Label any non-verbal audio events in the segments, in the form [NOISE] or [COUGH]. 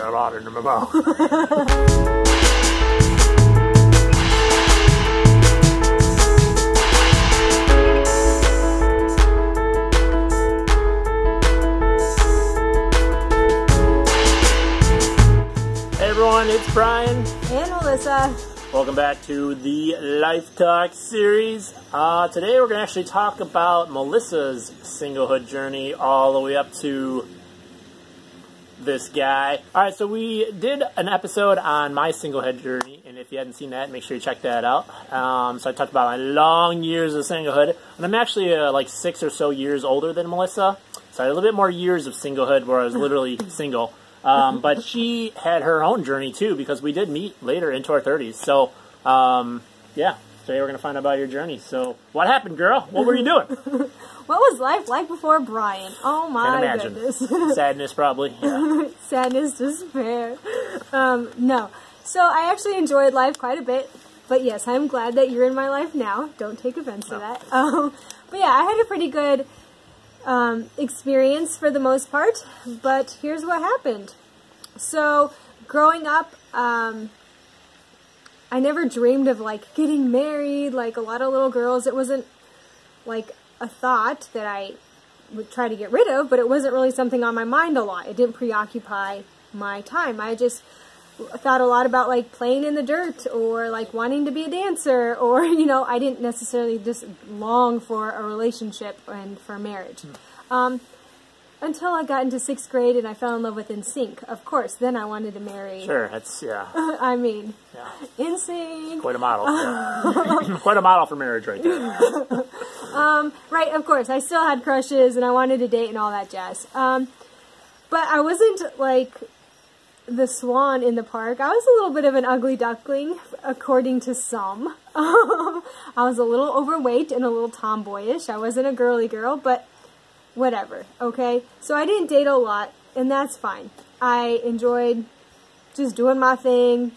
got a lot in my mouth. Hey everyone, it's Brian. And Melissa. Welcome back to the Life Talk series. Uh, today we're going to actually talk about Melissa's singlehood journey all the way up to this guy. All right, so we did an episode on my singlehood journey, and if you hadn't seen that, make sure you check that out. Um, so I talked about my long years of singlehood, and I'm actually uh, like six or so years older than Melissa, so I had a little bit more years of singlehood where I was literally [LAUGHS] single. Um, but she had her own journey too because we did meet later into our 30s. So, um, yeah, today we're going to find out about your journey. So, what happened, girl? What were you doing? [LAUGHS] What was life like before Brian? Oh my goodness. [LAUGHS] Sadness, probably. Yeah. Sadness, despair. Um, no. So I actually enjoyed life quite a bit. But yes, I'm glad that you're in my life now. Don't take offense to that. [LAUGHS] Um, but yeah, I had a pretty good um, experience for the most part. But here's what happened. So growing up, um, I never dreamed of like getting married like a lot of little girls. It wasn't like a thought that I would try to get rid of, but it wasn't really something on my mind a lot. It didn't preoccupy my time. I just thought a lot about like playing in the dirt or like wanting to be a dancer or [LAUGHS] you know I didn't necessarily just long for a relationship and for marriage. Um, until I got into sixth grade and I fell in love with NSYNC. Of course, then I wanted to marry. Sure, that's, yeah. [LAUGHS] I mean, yeah. NSYNC. Quite a model. Yeah. [LAUGHS] [LAUGHS] Quite a model for marriage right there. Right, of course. I still had crushes and I wanted to date and all that jazz. Um, but I wasn't like the swan in the park. I was a little bit of an ugly duckling, according to some. I was a little overweight and a little tomboyish. I wasn't a girly girl, but whatever, okay? So I didn't date a lot, and that's fine. I enjoyed just doing my thing.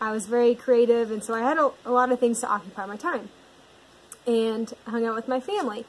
I was very creative, and so I had a, a lot of things to occupy my time and hung out with my family.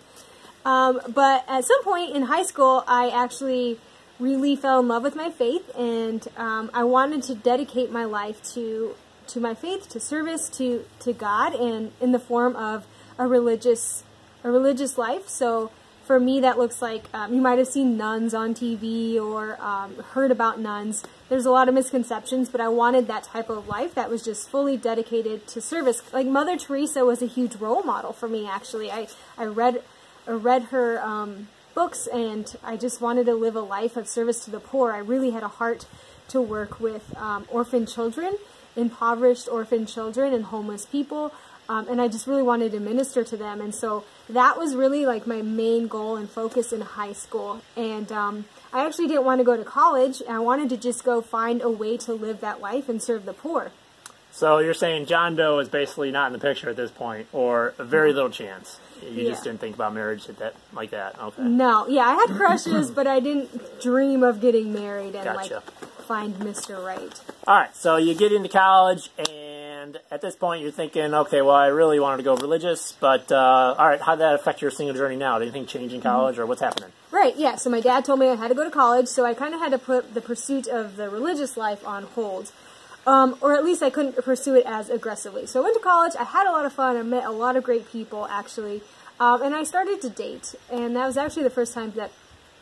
Um, but at some point in high school, I actually really fell in love with my faith, and um, I wanted to dedicate my life to to my faith, to service to to God, and in the form of a religious a religious life. So for me, that looks like um, you might have seen nuns on TV or um, heard about nuns. There's a lot of misconceptions, but I wanted that type of life that was just fully dedicated to service. Like Mother Teresa was a huge role model for me. Actually, I I read I read her um, books, and I just wanted to live a life of service to the poor. I really had a heart to work with um, orphan children, impoverished orphan children, and homeless people. Um, and I just really wanted to minister to them. And so that was really like my main goal and focus in high school. And um, I actually didn't want to go to college. I wanted to just go find a way to live that life and serve the poor. So you're saying John Doe is basically not in the picture at this point, or a very little chance. You just didn't think about marriage at that like that. Okay. No, yeah, I had crushes, but I didn't dream of getting married and Gotcha. like find Mr. Right. All right. So you get into college, and at this point, you're thinking, okay, well, I really wanted to go religious, but uh, all right, how did that affect your single journey now? Did anything change in college, or what's happening? Right, yeah. So my dad told me I had to go to college, so I kind of had to put the pursuit of the religious life on hold. Um, or at least I couldn't pursue it as aggressively. So I went to college, I had a lot of fun, I met a lot of great people, actually. Um, and I started to date. And that was actually the first time that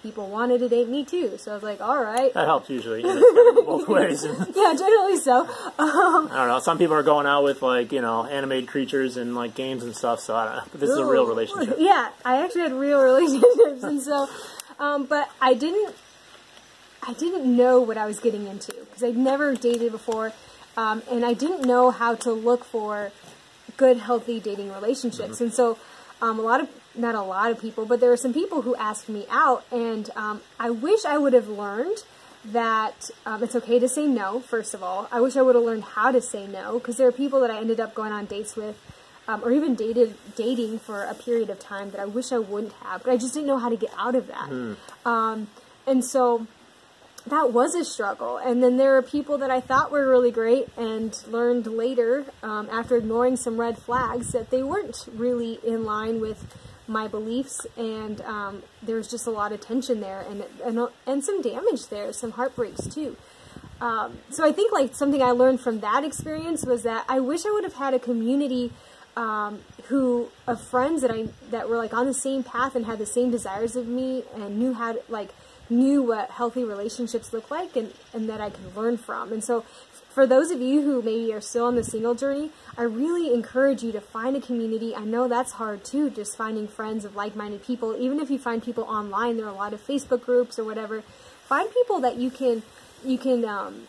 people wanted to date me, too. So I was like, all right. That helps usually. [LAUGHS] You know, it's kind of both ways. [LAUGHS] Yeah, generally so. Um, I don't know. Some people are going out with like you know animated creatures and like games and stuff. So I don't know. But this is a real relationship. [LAUGHS] Yeah, I actually had real relationships, and so, um, but I didn't, I didn't know what I was getting into because I'd never dated before, um, and I didn't know how to look for good, healthy dating relationships, and so, um, a lot of not a lot of people, but there were some people who asked me out, and um, I wish I would have learned that um, it's okay to say no. First of all, I wish I would have learned how to say no because there are people that I ended up going on dates with um, or even dated dating for a period of time that I wish I wouldn't have, but I just didn't know how to get out of that. Um, and so that was a struggle. And then there are people that I thought were really great and learned later, um, after ignoring some red flags, that they weren't really in line with my beliefs. And um, there was just a lot of tension there and, and, and some damage there, some heartbreaks too. um, so I think like something I learned from that experience was that I wish I would have had a community um, who of friends that I that were like on the same path and had the same desires of me and knew how to like knew what healthy relationships look like and and that I could learn from. And so for those of you who maybe are still on the single journey, I really encourage you to find a community. I know that's hard too, just finding friends of like-minded people. Even if you find people online, there are a lot of Facebook groups or whatever. Find people that you can you can um,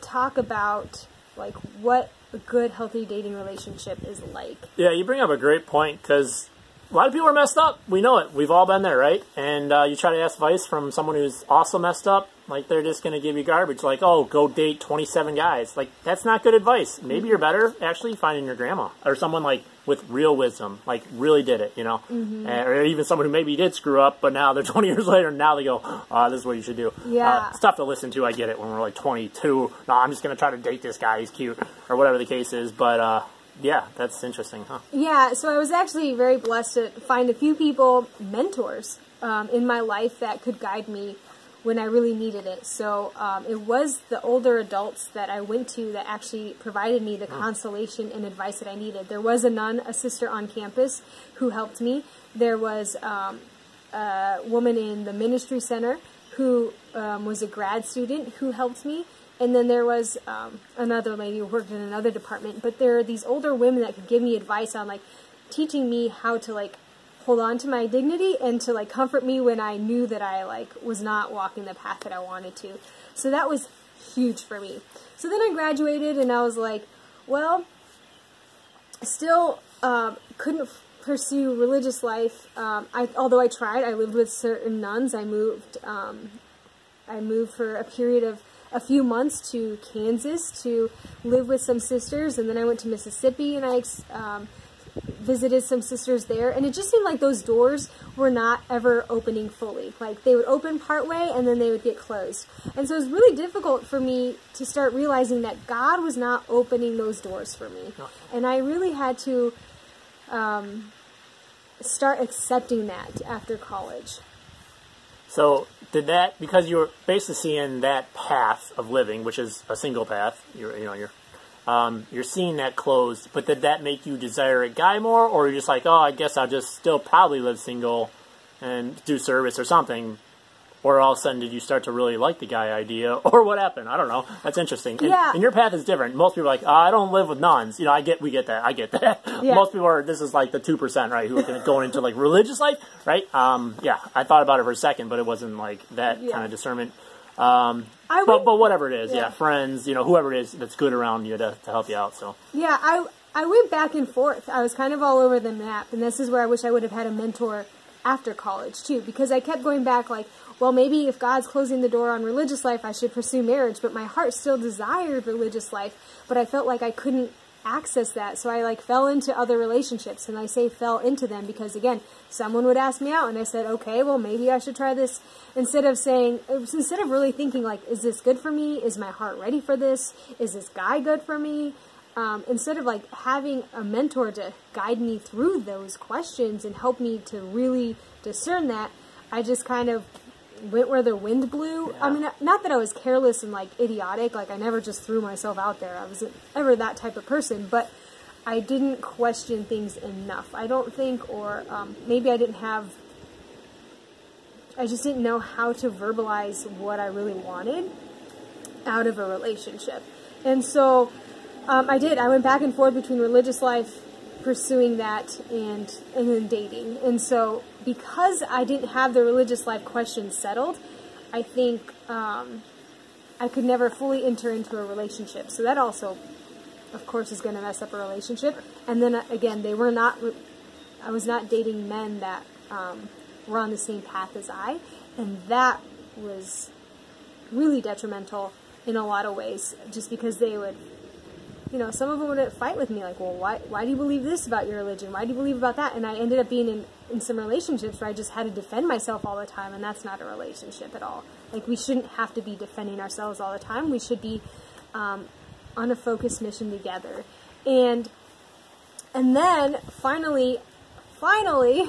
talk about like what a good healthy dating relationship is like. Yeah, you bring up a great point because a lot of people are messed up. We know it. We've all been there, right? And uh, you try to ask advice from someone who's also messed up, like they're just going to give you garbage. Like, oh, go date 27 guys. Like, that's not good advice. Maybe you're better actually finding your grandma or someone like with real wisdom, like really did it, you know? Mm-hmm. or even someone who maybe did screw up, but now they're [LAUGHS] 20 years later and now they go, oh, this is what you should do. Yeah. Uh, it's tough to listen to. I get it when we're like 22. No, I'm just going to try to date this guy. He's cute or whatever the case is. But, uh, yeah, that's interesting, huh? Yeah, so I was actually very blessed to find a few people, mentors, um, in my life that could guide me when I really needed it. So um, it was the older adults that I went to that actually provided me the consolation and advice that I needed. There was a nun, a sister on campus, who helped me. There was um, a woman in the ministry center who um, was a grad student who helped me. And then there was um, another lady who worked in another department. But there are these older women that could give me advice on like teaching me how to like hold on to my dignity and to like comfort me when I knew that I like was not walking the path that I wanted to. So that was huge for me. So then I graduated and I was like, well, still um, couldn't pursue religious life. Um, I, although I tried, I lived with certain nuns. I moved. Um, I moved for a period of a few months to Kansas to live with some sisters, and then I went to Mississippi and I um, visited some sisters there, and it just seemed like those doors were not ever opening fully. Like they would open partway and then they would get closed. And so it was really difficult for me to start realizing that God was not opening those doors for me. And I really had to um, start accepting that after college. So did that because you were basically seeing that path of living, which is a single path. You're you know you're um, you're seeing that closed, but did that make you desire a guy more, or you're just like, oh, I guess I'll just still probably live single and do service or something, or all of a sudden did you start to really like the guy idea, [LAUGHS] or what happened? I don't know. That's interesting. And, Yeah. and your path is different. Most people are like, oh, I don't live with nuns. You know, I get, we get that. I get that. [LAUGHS] Yeah. Most people are. This is like the two percent, right? Who are going into like religious life, right? Um, yeah, I thought about it for a second, but it wasn't like that Yeah. kind of discernment. Um, I but but whatever it is, yeah. Yeah. friends, you know, whoever it is that's good around you to, to help you out. So Yeah, I I went back and forth. I was kind of all over the map, and this is where I wish I would have had a mentor after college too, because I kept going back like, well, maybe if God's closing the door on religious life, I should pursue marriage, but my heart still desired religious life, but I felt like I couldn't access that, so I like fell into other relationships, and I say fell into them because again, someone would ask me out, and I said, okay, well, maybe I should try this, instead of saying, instead of really thinking like, is this good for me? Is my heart ready for this? Is this guy good for me? um, instead of like having a mentor to guide me through those questions and help me to really discern that, I just kind of went where the wind blew. I mean, not that I was careless and like idiotic, like I never just threw myself out there. I wasn't ever that type of person, but I didn't question things enough. I don't think, or um, maybe I didn't have. I just didn't know how to verbalize what I really wanted out of a relationship. And so um, I did. I went back and forth between religious life, pursuing that, and and then dating. And so because I didn't have the religious life question settled, I think um, I could never fully enter into a relationship. So that also, of course, is going to mess up a relationship. And then uh, again, they were not, I was not dating men that um, were on the same path as I, and that was really detrimental in a lot of ways, just because they would, you know, some of them would fight with me, like, well, why, why do you believe this about your religion? Why do you believe about that? And I ended up being in, in some relationships where I just had to defend myself all the time, and that's not a relationship at all. Like, we shouldn't have to be defending ourselves all the time. We should be um, on a focused mission together. And, and then finally, finally,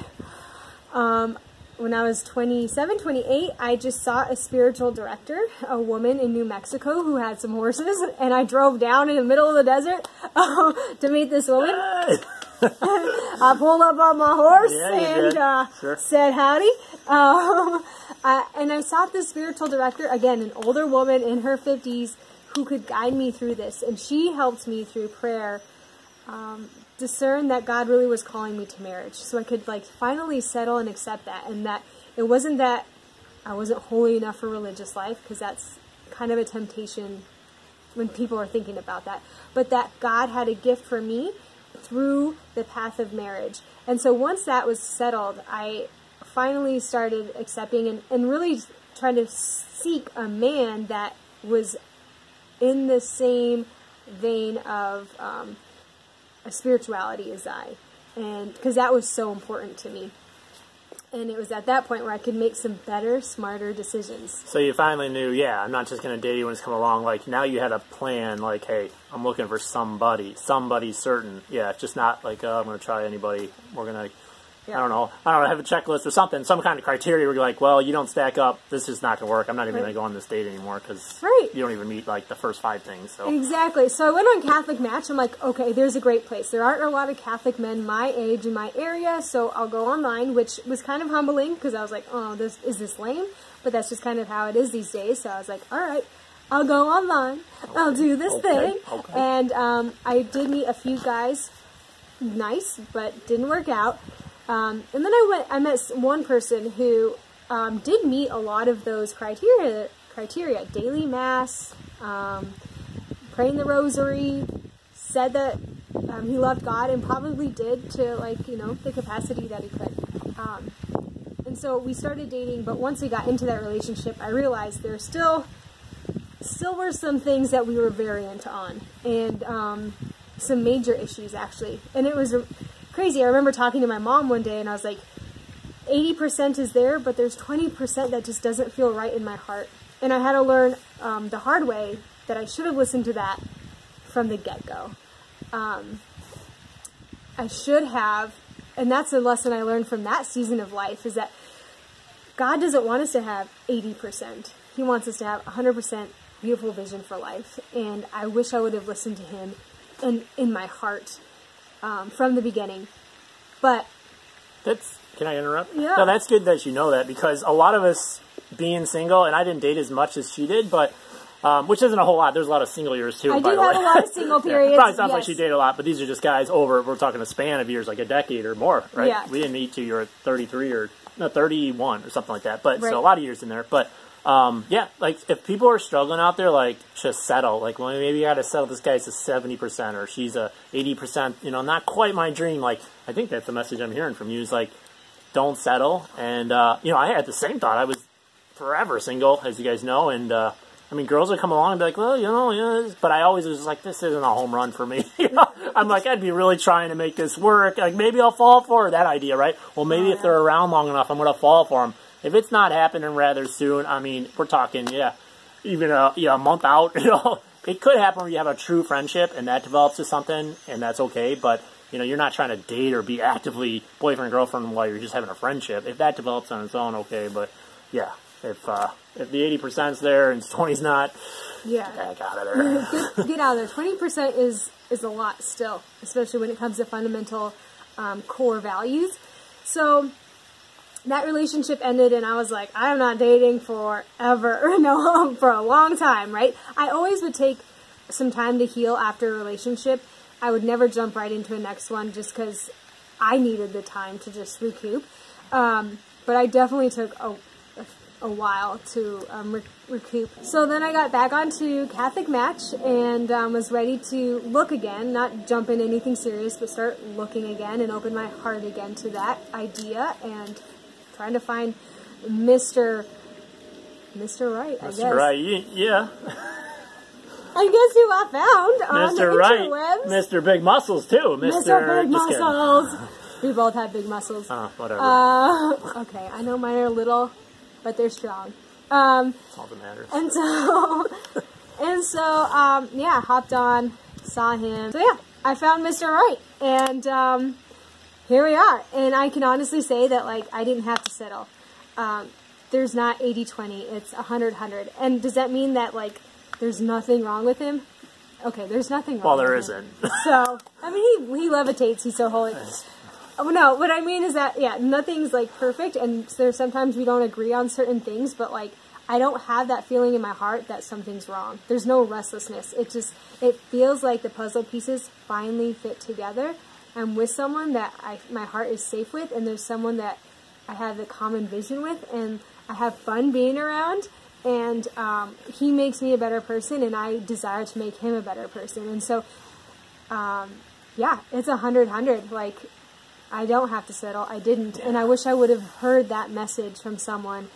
um, when I was 27, 28, I just saw a spiritual director, a woman in New Mexico who had some horses, and I drove down in the middle of the desert uh, [LAUGHS] to meet this woman. [LAUGHS] I pulled up on my horse Yeah, and uh, Sure. said howdy. Um, [LAUGHS] I, and I sought this spiritual director, again, an older woman in her 50s who could guide me through this. And she helped me through prayer um, discern that God really was calling me to marriage. So I could like finally settle and accept that. And that it wasn't that I wasn't holy enough for religious life, because that's kind of a temptation when people are thinking about that. But that God had a gift for me through the path of marriage. And so once that was settled, I finally started accepting and, and really trying to seek a man that was in the same vein of um, a spirituality as I. And because that was so important to me. And it was at that point where I could make some better, smarter decisions. So you finally knew, yeah, I'm not just going to date you when it's come along. Like, now you had a plan, like, hey, I'm looking for somebody, somebody certain. Yeah, just not like, oh, I'm going to try anybody. We're going to, I don't know, I don't know, have a checklist or something, some kind of criteria where you're like, well, you don't stack up. This is not going to work. I'm not even Right. going to go on this date anymore because Right. you don't even meet, like, the first five things. So, Exactly. So I went on Catholic Match. I'm like, okay, there's a great place. There aren't a lot of Catholic men my age in my area, so I'll go online, which was kind of humbling because I was like, oh, this is this lame? But that's just kind of how it is these days. So I was like, all right, I'll go online. I'll do this Okay, thing. okay. And um, I did meet a few guys, nice, but didn't work out. Um, and then I went. I met one person who um, did meet a lot of those criteria. Criteria: daily mass, um, praying the rosary, said that um, he loved God, and probably did to like you know the capacity that he could. Um, and so we started dating, but once we got into that relationship, I realized there still still were some things that we were variant on, and um, some major issues actually. And it was crazy. I remember talking to my mom one day, and I was like, "80% is there, but there's 20% that just doesn't feel right in my heart." And I had to learn um, the hard way that I should have listened to that from the get go. Um, I should have, and that's a lesson I learned from that season of life is that God doesn't want us to have 80%. He wants us to have 100% beautiful vision for life. And I wish I would have listened to him in, in my heart um, from the beginning. But That's can I interrupt? Yeah. No, that's good that you know that because a lot of us being single, and I didn't date as much as she did, but um, which isn't a whole lot. There's a lot of single years too. I by do the have way. a lot of single [LAUGHS] Yeah, periods. Probably sounds like yes. she dated a lot, but these are just guys over. We're talking a span of years, like a decade or more, right? Yeah. We didn't meet till you were 33 or no 31 or something like that. But Right. so a lot of years in there. But um, yeah, like if people are struggling out there, like just settle. Like well, maybe I got to settle. This guy's a 70 percent or she's a 80 percent. You know, not quite my dream. Like I think that's the message I'm hearing from you is like don't settle. And uh, you know, I had the same thought. I was forever single, as you guys know, and uh, I mean, girls would come along and be like, well, you know, yeah, this- but I always was like, this isn't a home run for me. [LAUGHS] you know, I'm like, I'd be really trying to make this work. Like maybe I'll fall for that idea, right? Well, maybe if they're around long enough, I'm gonna fall for them. If it's not happening rather soon, I mean, we're talking, yeah, even a yeah a month out, [LAUGHS] you know. It could happen where you have a true friendship and that develops to something, and that's okay. But you know, you're not trying to date or be [LAUGHS] actively boyfriend girlfriend while you're just having a friendship. If that develops on its own, okay. But yeah, if uh, if the eighty percent's there and twenty's not, Yeah. heck out of there. [LAUGHS] get, get out of there. Twenty percent is is a lot still, especially when it comes to fundamental um, core values. So that relationship ended, and I was like, I'm not dating forever, [LAUGHS] no, for a long time, right? I always would take some time to heal after a relationship. I would never jump right into a next one just because I needed the time to just recoup. Um, but I definitely took a, a while to um, re- recoup. So then I got back onto Catholic Match and um, was ready to look again, not jump in anything serious, but start looking again and open my heart again to that idea and trying to find Mr. Mr. Right, I guess. right? Yeah, I guess who I found on Mr. the Right, interwebs. Mr. Big Muscles too, Mr. Mr. Big. Muscles. we both have big muscles. Uh, whatever. Uh, okay, I know mine are little, but they're strong. Um, That's all that matters. and so, [LAUGHS] and so, um, yeah, hopped on, saw him. So yeah, I found Mr. Right, and um, here we are. And I can honestly say that like I didn't have to settle. um, there's not 80-20, it's 100-100. And does that mean that, like, there's nothing wrong with him? Okay, there's nothing wrong Well, there isn't. [LAUGHS] So, I mean, he, he levitates, he's so holy. Oh, no, what I mean is that, yeah, nothing's, like, perfect, and there's sometimes we don't agree on certain things, but, like, I don't have that feeling in my heart that something's wrong. There's no restlessness. It just, it feels like the puzzle pieces finally fit together. I'm with someone that I, my heart is safe with, and there's someone that I have the common vision with, and I have fun being around, and um, he makes me a better person, and I desire to make him a better person. And so, um, yeah, it's a hundred hundred. Like, I don't have to settle. I didn't, and I wish I would have heard that message from someone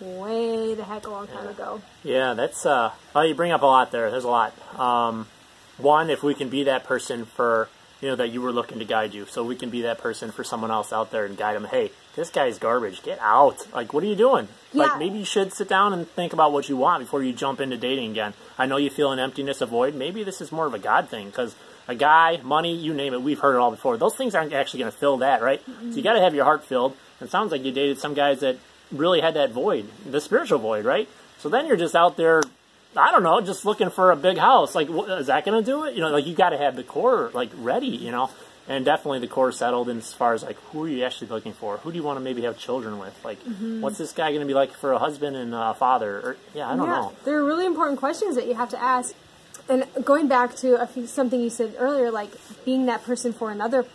way the heck a long time ago. Yeah, that's uh. Well, you bring up a lot there. There's a lot. Um, one, if we can be that person for you know that you were looking to guide you, so we can be that person for someone else out there and guide them. Hey, this guy's garbage. Get out. Like, what are you doing? Yeah. Like, maybe you should sit down and think about what you want before you jump into dating again. I know you feel an emptiness, a void. Maybe this is more of a God thing because a guy, money, you name it. We've heard it all before. Those things aren't actually going to fill that, right? So you got to have your heart filled. It sounds like you dated some guys that really had that void, the spiritual void, right? So then you're just out there, I don't know, just looking for a big house. Like, is that going to do it? You know, like you got to have the core like ready, you know, and definitely the core settled. in as far as like, who are you actually looking for? Who do you want to maybe have children with? Like, mm-hmm. what's this guy going to be like for a husband and a father? Or yeah, I don't yeah, know. there are really important questions that you have to ask. And going back to a few, something you said earlier, like being that person for another,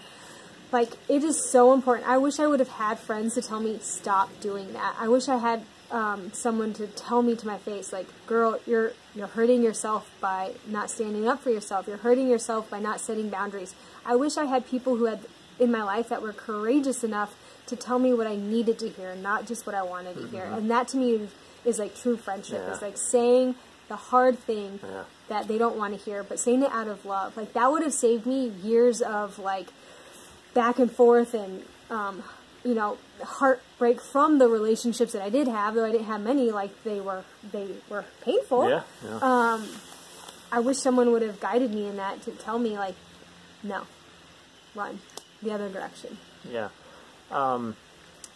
like it is so important. I wish I would have had friends to tell me stop doing that. I wish I had um, someone to tell me to my face, like, girl, you're you're hurting yourself by not standing up for yourself. You're hurting yourself by not setting boundaries. I wish I had people who had in my life that were courageous enough to tell me what I needed to hear, not just what I wanted to hear. And that to me is, is like true friendship. Yeah. It's like saying the hard thing Yeah. that they don't want to hear, but saying it out of love. Like that would have saved me years of like back and forth and um, you know heartbreak from the relationships that I did have. Though I didn't have many, like they were they were painful. Yeah, yeah. Uh, I wish someone would have guided me in that to tell me like, no, run the other direction. Yeah. Um,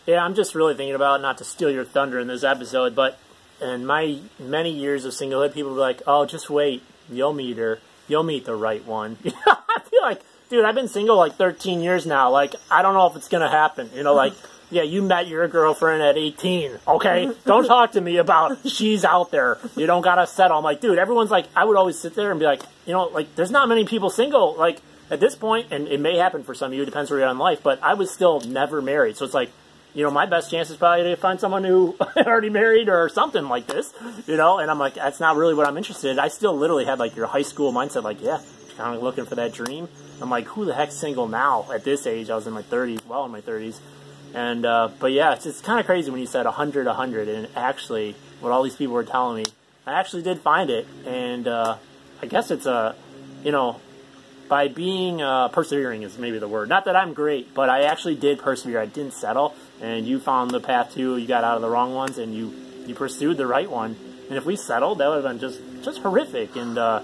yeah, I'm just really thinking about not to steal your thunder in this episode, but in my many years of singlehood, people be like, "Oh, just wait, you'll meet her, you'll meet the right one." [LAUGHS] I feel like, dude, I've been single like 13 years now. Like, I don't know if it's gonna happen. You know, like, [LAUGHS] yeah, you met your girlfriend at 18. Okay, don't [LAUGHS] talk to me about she's out there. You don't gotta settle. I'm like, dude, everyone's like, I would always sit there and be like, you know, like, there's not many people single. Like at this point, and it may happen for some of you, it depends where you're in life, but I was still never married. So it's like, you know, my best chance is probably to find someone who [LAUGHS] already married or something like this, you know, and I'm like, that's not really what I'm interested in. I still literally had like your high school mindset, like, yeah, kind of looking for that dream. I'm like, who the heck's single now at this age? I was in my 30s, well in my 30s. And, uh, but yeah, it's, it's kind of crazy when you said 100, 100, and actually, what all these people were telling me, I actually did find it, and, uh, I guess it's a, you know, by being uh, persevering is maybe the word. Not that I'm great, but I actually did persevere. I didn't settle, and you found the path too. You got out of the wrong ones, and you you pursued the right one. And if we settled, that would have been just just horrific. And uh,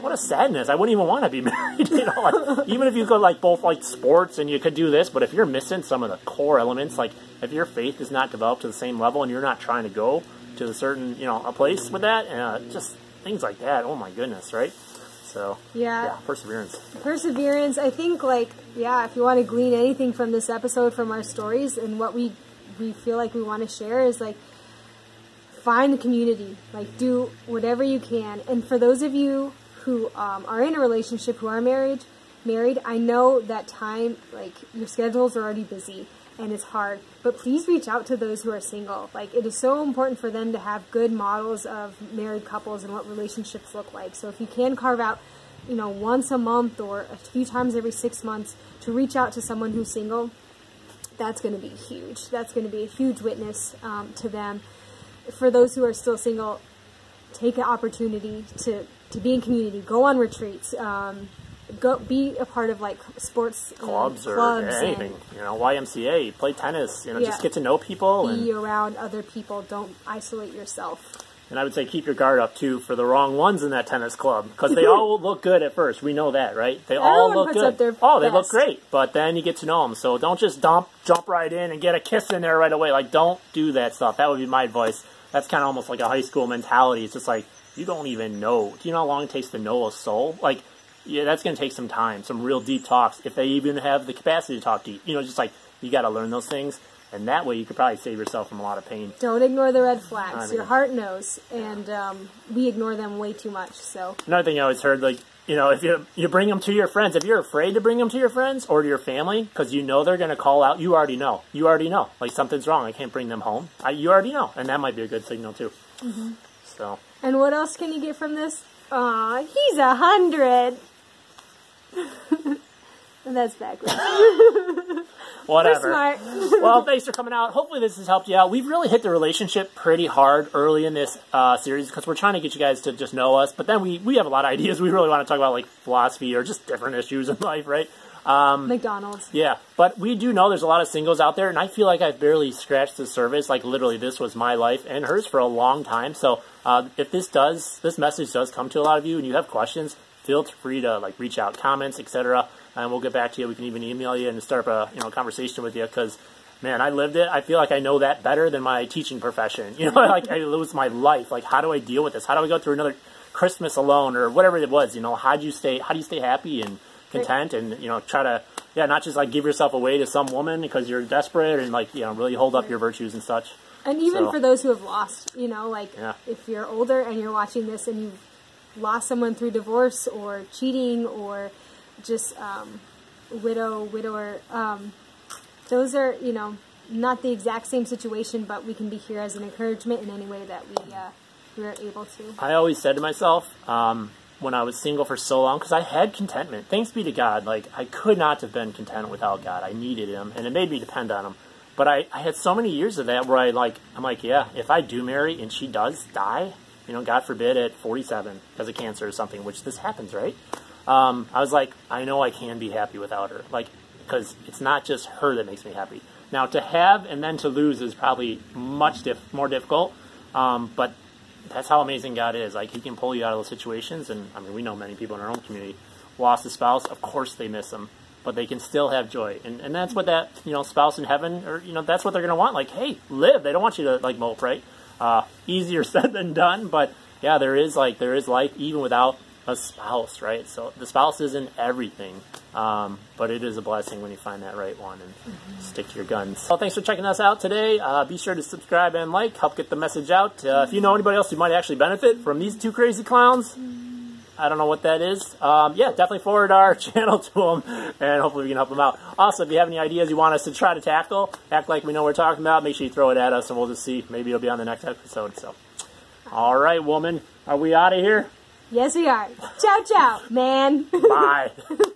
what a sadness! I wouldn't even want to be [LAUGHS] married. You know, like, even if you could like both like sports and you could do this, but if you're missing some of the core elements, like if your faith is not developed to the same level, and you're not trying to go to a certain you know a place with that, uh, just things like that. Oh my goodness, right? So Yeah. yeah, perseverance. perseverance i think like yeah if you want to glean anything from this episode from our stories and what we we feel like we want to share is like find the community like do whatever you can and for those of you who um, are in a relationship who are married married i know that time like your schedules are already busy and it's hard but please reach out to those who are single. Like it is so important for them to have good models of married couples and what relationships look like. So if you can carve out you know once a month or a few times every six months to reach out to someone who's single that's going to be huge. That's going to be a huge witness um, to them. For those who are still single take an opportunity to to be in community go on retreats um, go be a part of like sports and clubs or clubs anything. You know, YMCA, play tennis. You know, Yeah. just get to know people and and be around other people don't isolate yourself And I would say keep your guard up too for the wrong ones in that tennis club because they [LAUGHS] all look good at first. We know that, right? They all look puts good. up their oh, they look great, but then you get to know them. So don't just dump, jump right in and get a kiss in there right away. Like don't do that stuff. That would be my advice. That's kind of almost like a high school mentality. It's just like you don't even know. Do you know how long it takes to know a soul? Like yeah, that's going to take some time, some real deep talks. If they even have the capacity to talk deep, you You know, just like you got to learn those things, and that way you could probably save yourself from a lot of pain. Don't ignore the red flags. I mean- Your heart knows, and um, we ignore them way too much. So Another thing I always heard, like you know, if you you bring them to your friends, if you're afraid to bring them to your friends or to your family because you know they're going to call out, you already know. You already know, like something's wrong. I can't bring them home. I, you already know, and that might be a good signal too. So And what else can you get from this? Aw, he's a hundred. [LAUGHS] and that's backwards. [LAUGHS] Whatever. smart. [LAUGHS] well, thanks for coming out. Hopefully, this has helped you out. We've really hit the relationship pretty hard early in this uh, series because we're trying to get you guys to just know us. But then we, we have a lot of ideas. We really want to talk about like philosophy or just different issues in life, right? Um, McDonald's. Yeah, but we do know there's a lot of singles out there, and I feel like I've barely scratched the surface. Like literally, this was my life and hers for a long time. So uh, if this does, this message does come to a lot of you, and you have questions, feel free to like reach out, comments, etc., and we'll get back to you. We can even email you and start up a you know conversation with you because. Man, I lived it. I feel like I know that better than my teaching profession. [LAUGHS] You know, like I, it was my life. Like, how do I deal with this? How do I go through another Christmas alone or whatever it was? You know, how do you stay? How do you stay happy and content and you know try to yeah not just like give yourself away to some woman because you're desperate and like you know really hold up your virtues and such And even So- for those who have lost, you know, like Yeah. if you're older and you're watching this and you've lost someone through divorce or cheating or just um, widow, widower, um, those are, you know, not the exact same situation, but we can be here as an encouragement in any way that we, uh, we're able to. i always said to myself um, when i was single for so long because i had contentment thanks be to god like i could not have been content without god i needed him and it made me depend on him but I, I had so many years of that where i like i'm like yeah if i do marry and she does die you know god forbid at 47 because of cancer or something which this happens right um, I was like, I know I can be happy without her, like because it's not just her that makes me happy. Now to have and then to lose is probably much more difficult, um, but that's how amazing God is. Like He can pull you out of those situations, and I mean, we know many people in our own community lost a spouse. Of course, they miss them, but they can still have joy, and and that's what that you know spouse in heaven, or you know, that's what they're gonna want. Like, hey, live. They don't want you to like mope, right? Uh, easier [LAUGHS] said than done, but yeah, there is like there is life even without a spouse, right? So the spouse isn't everything, um, but it is a blessing when you find that right one and stick to your guns. Well, thanks for checking us out today. Uh, be sure to subscribe and like, help get the message out. Uh, if you know anybody else who might actually benefit from these two crazy clowns, I don't know what that is. Um, yeah, definitely forward our [LAUGHS] channel to them, and hopefully we can help them out. Also, if you have any ideas you want us to try to tackle, act like we know what we're talking about, make sure you throw it at us, and we'll just see. Maybe it'll be on the next episode. So, all right, woman, are we out of here? Yes, we are. Ciao, ciao, man. Bye. [LAUGHS]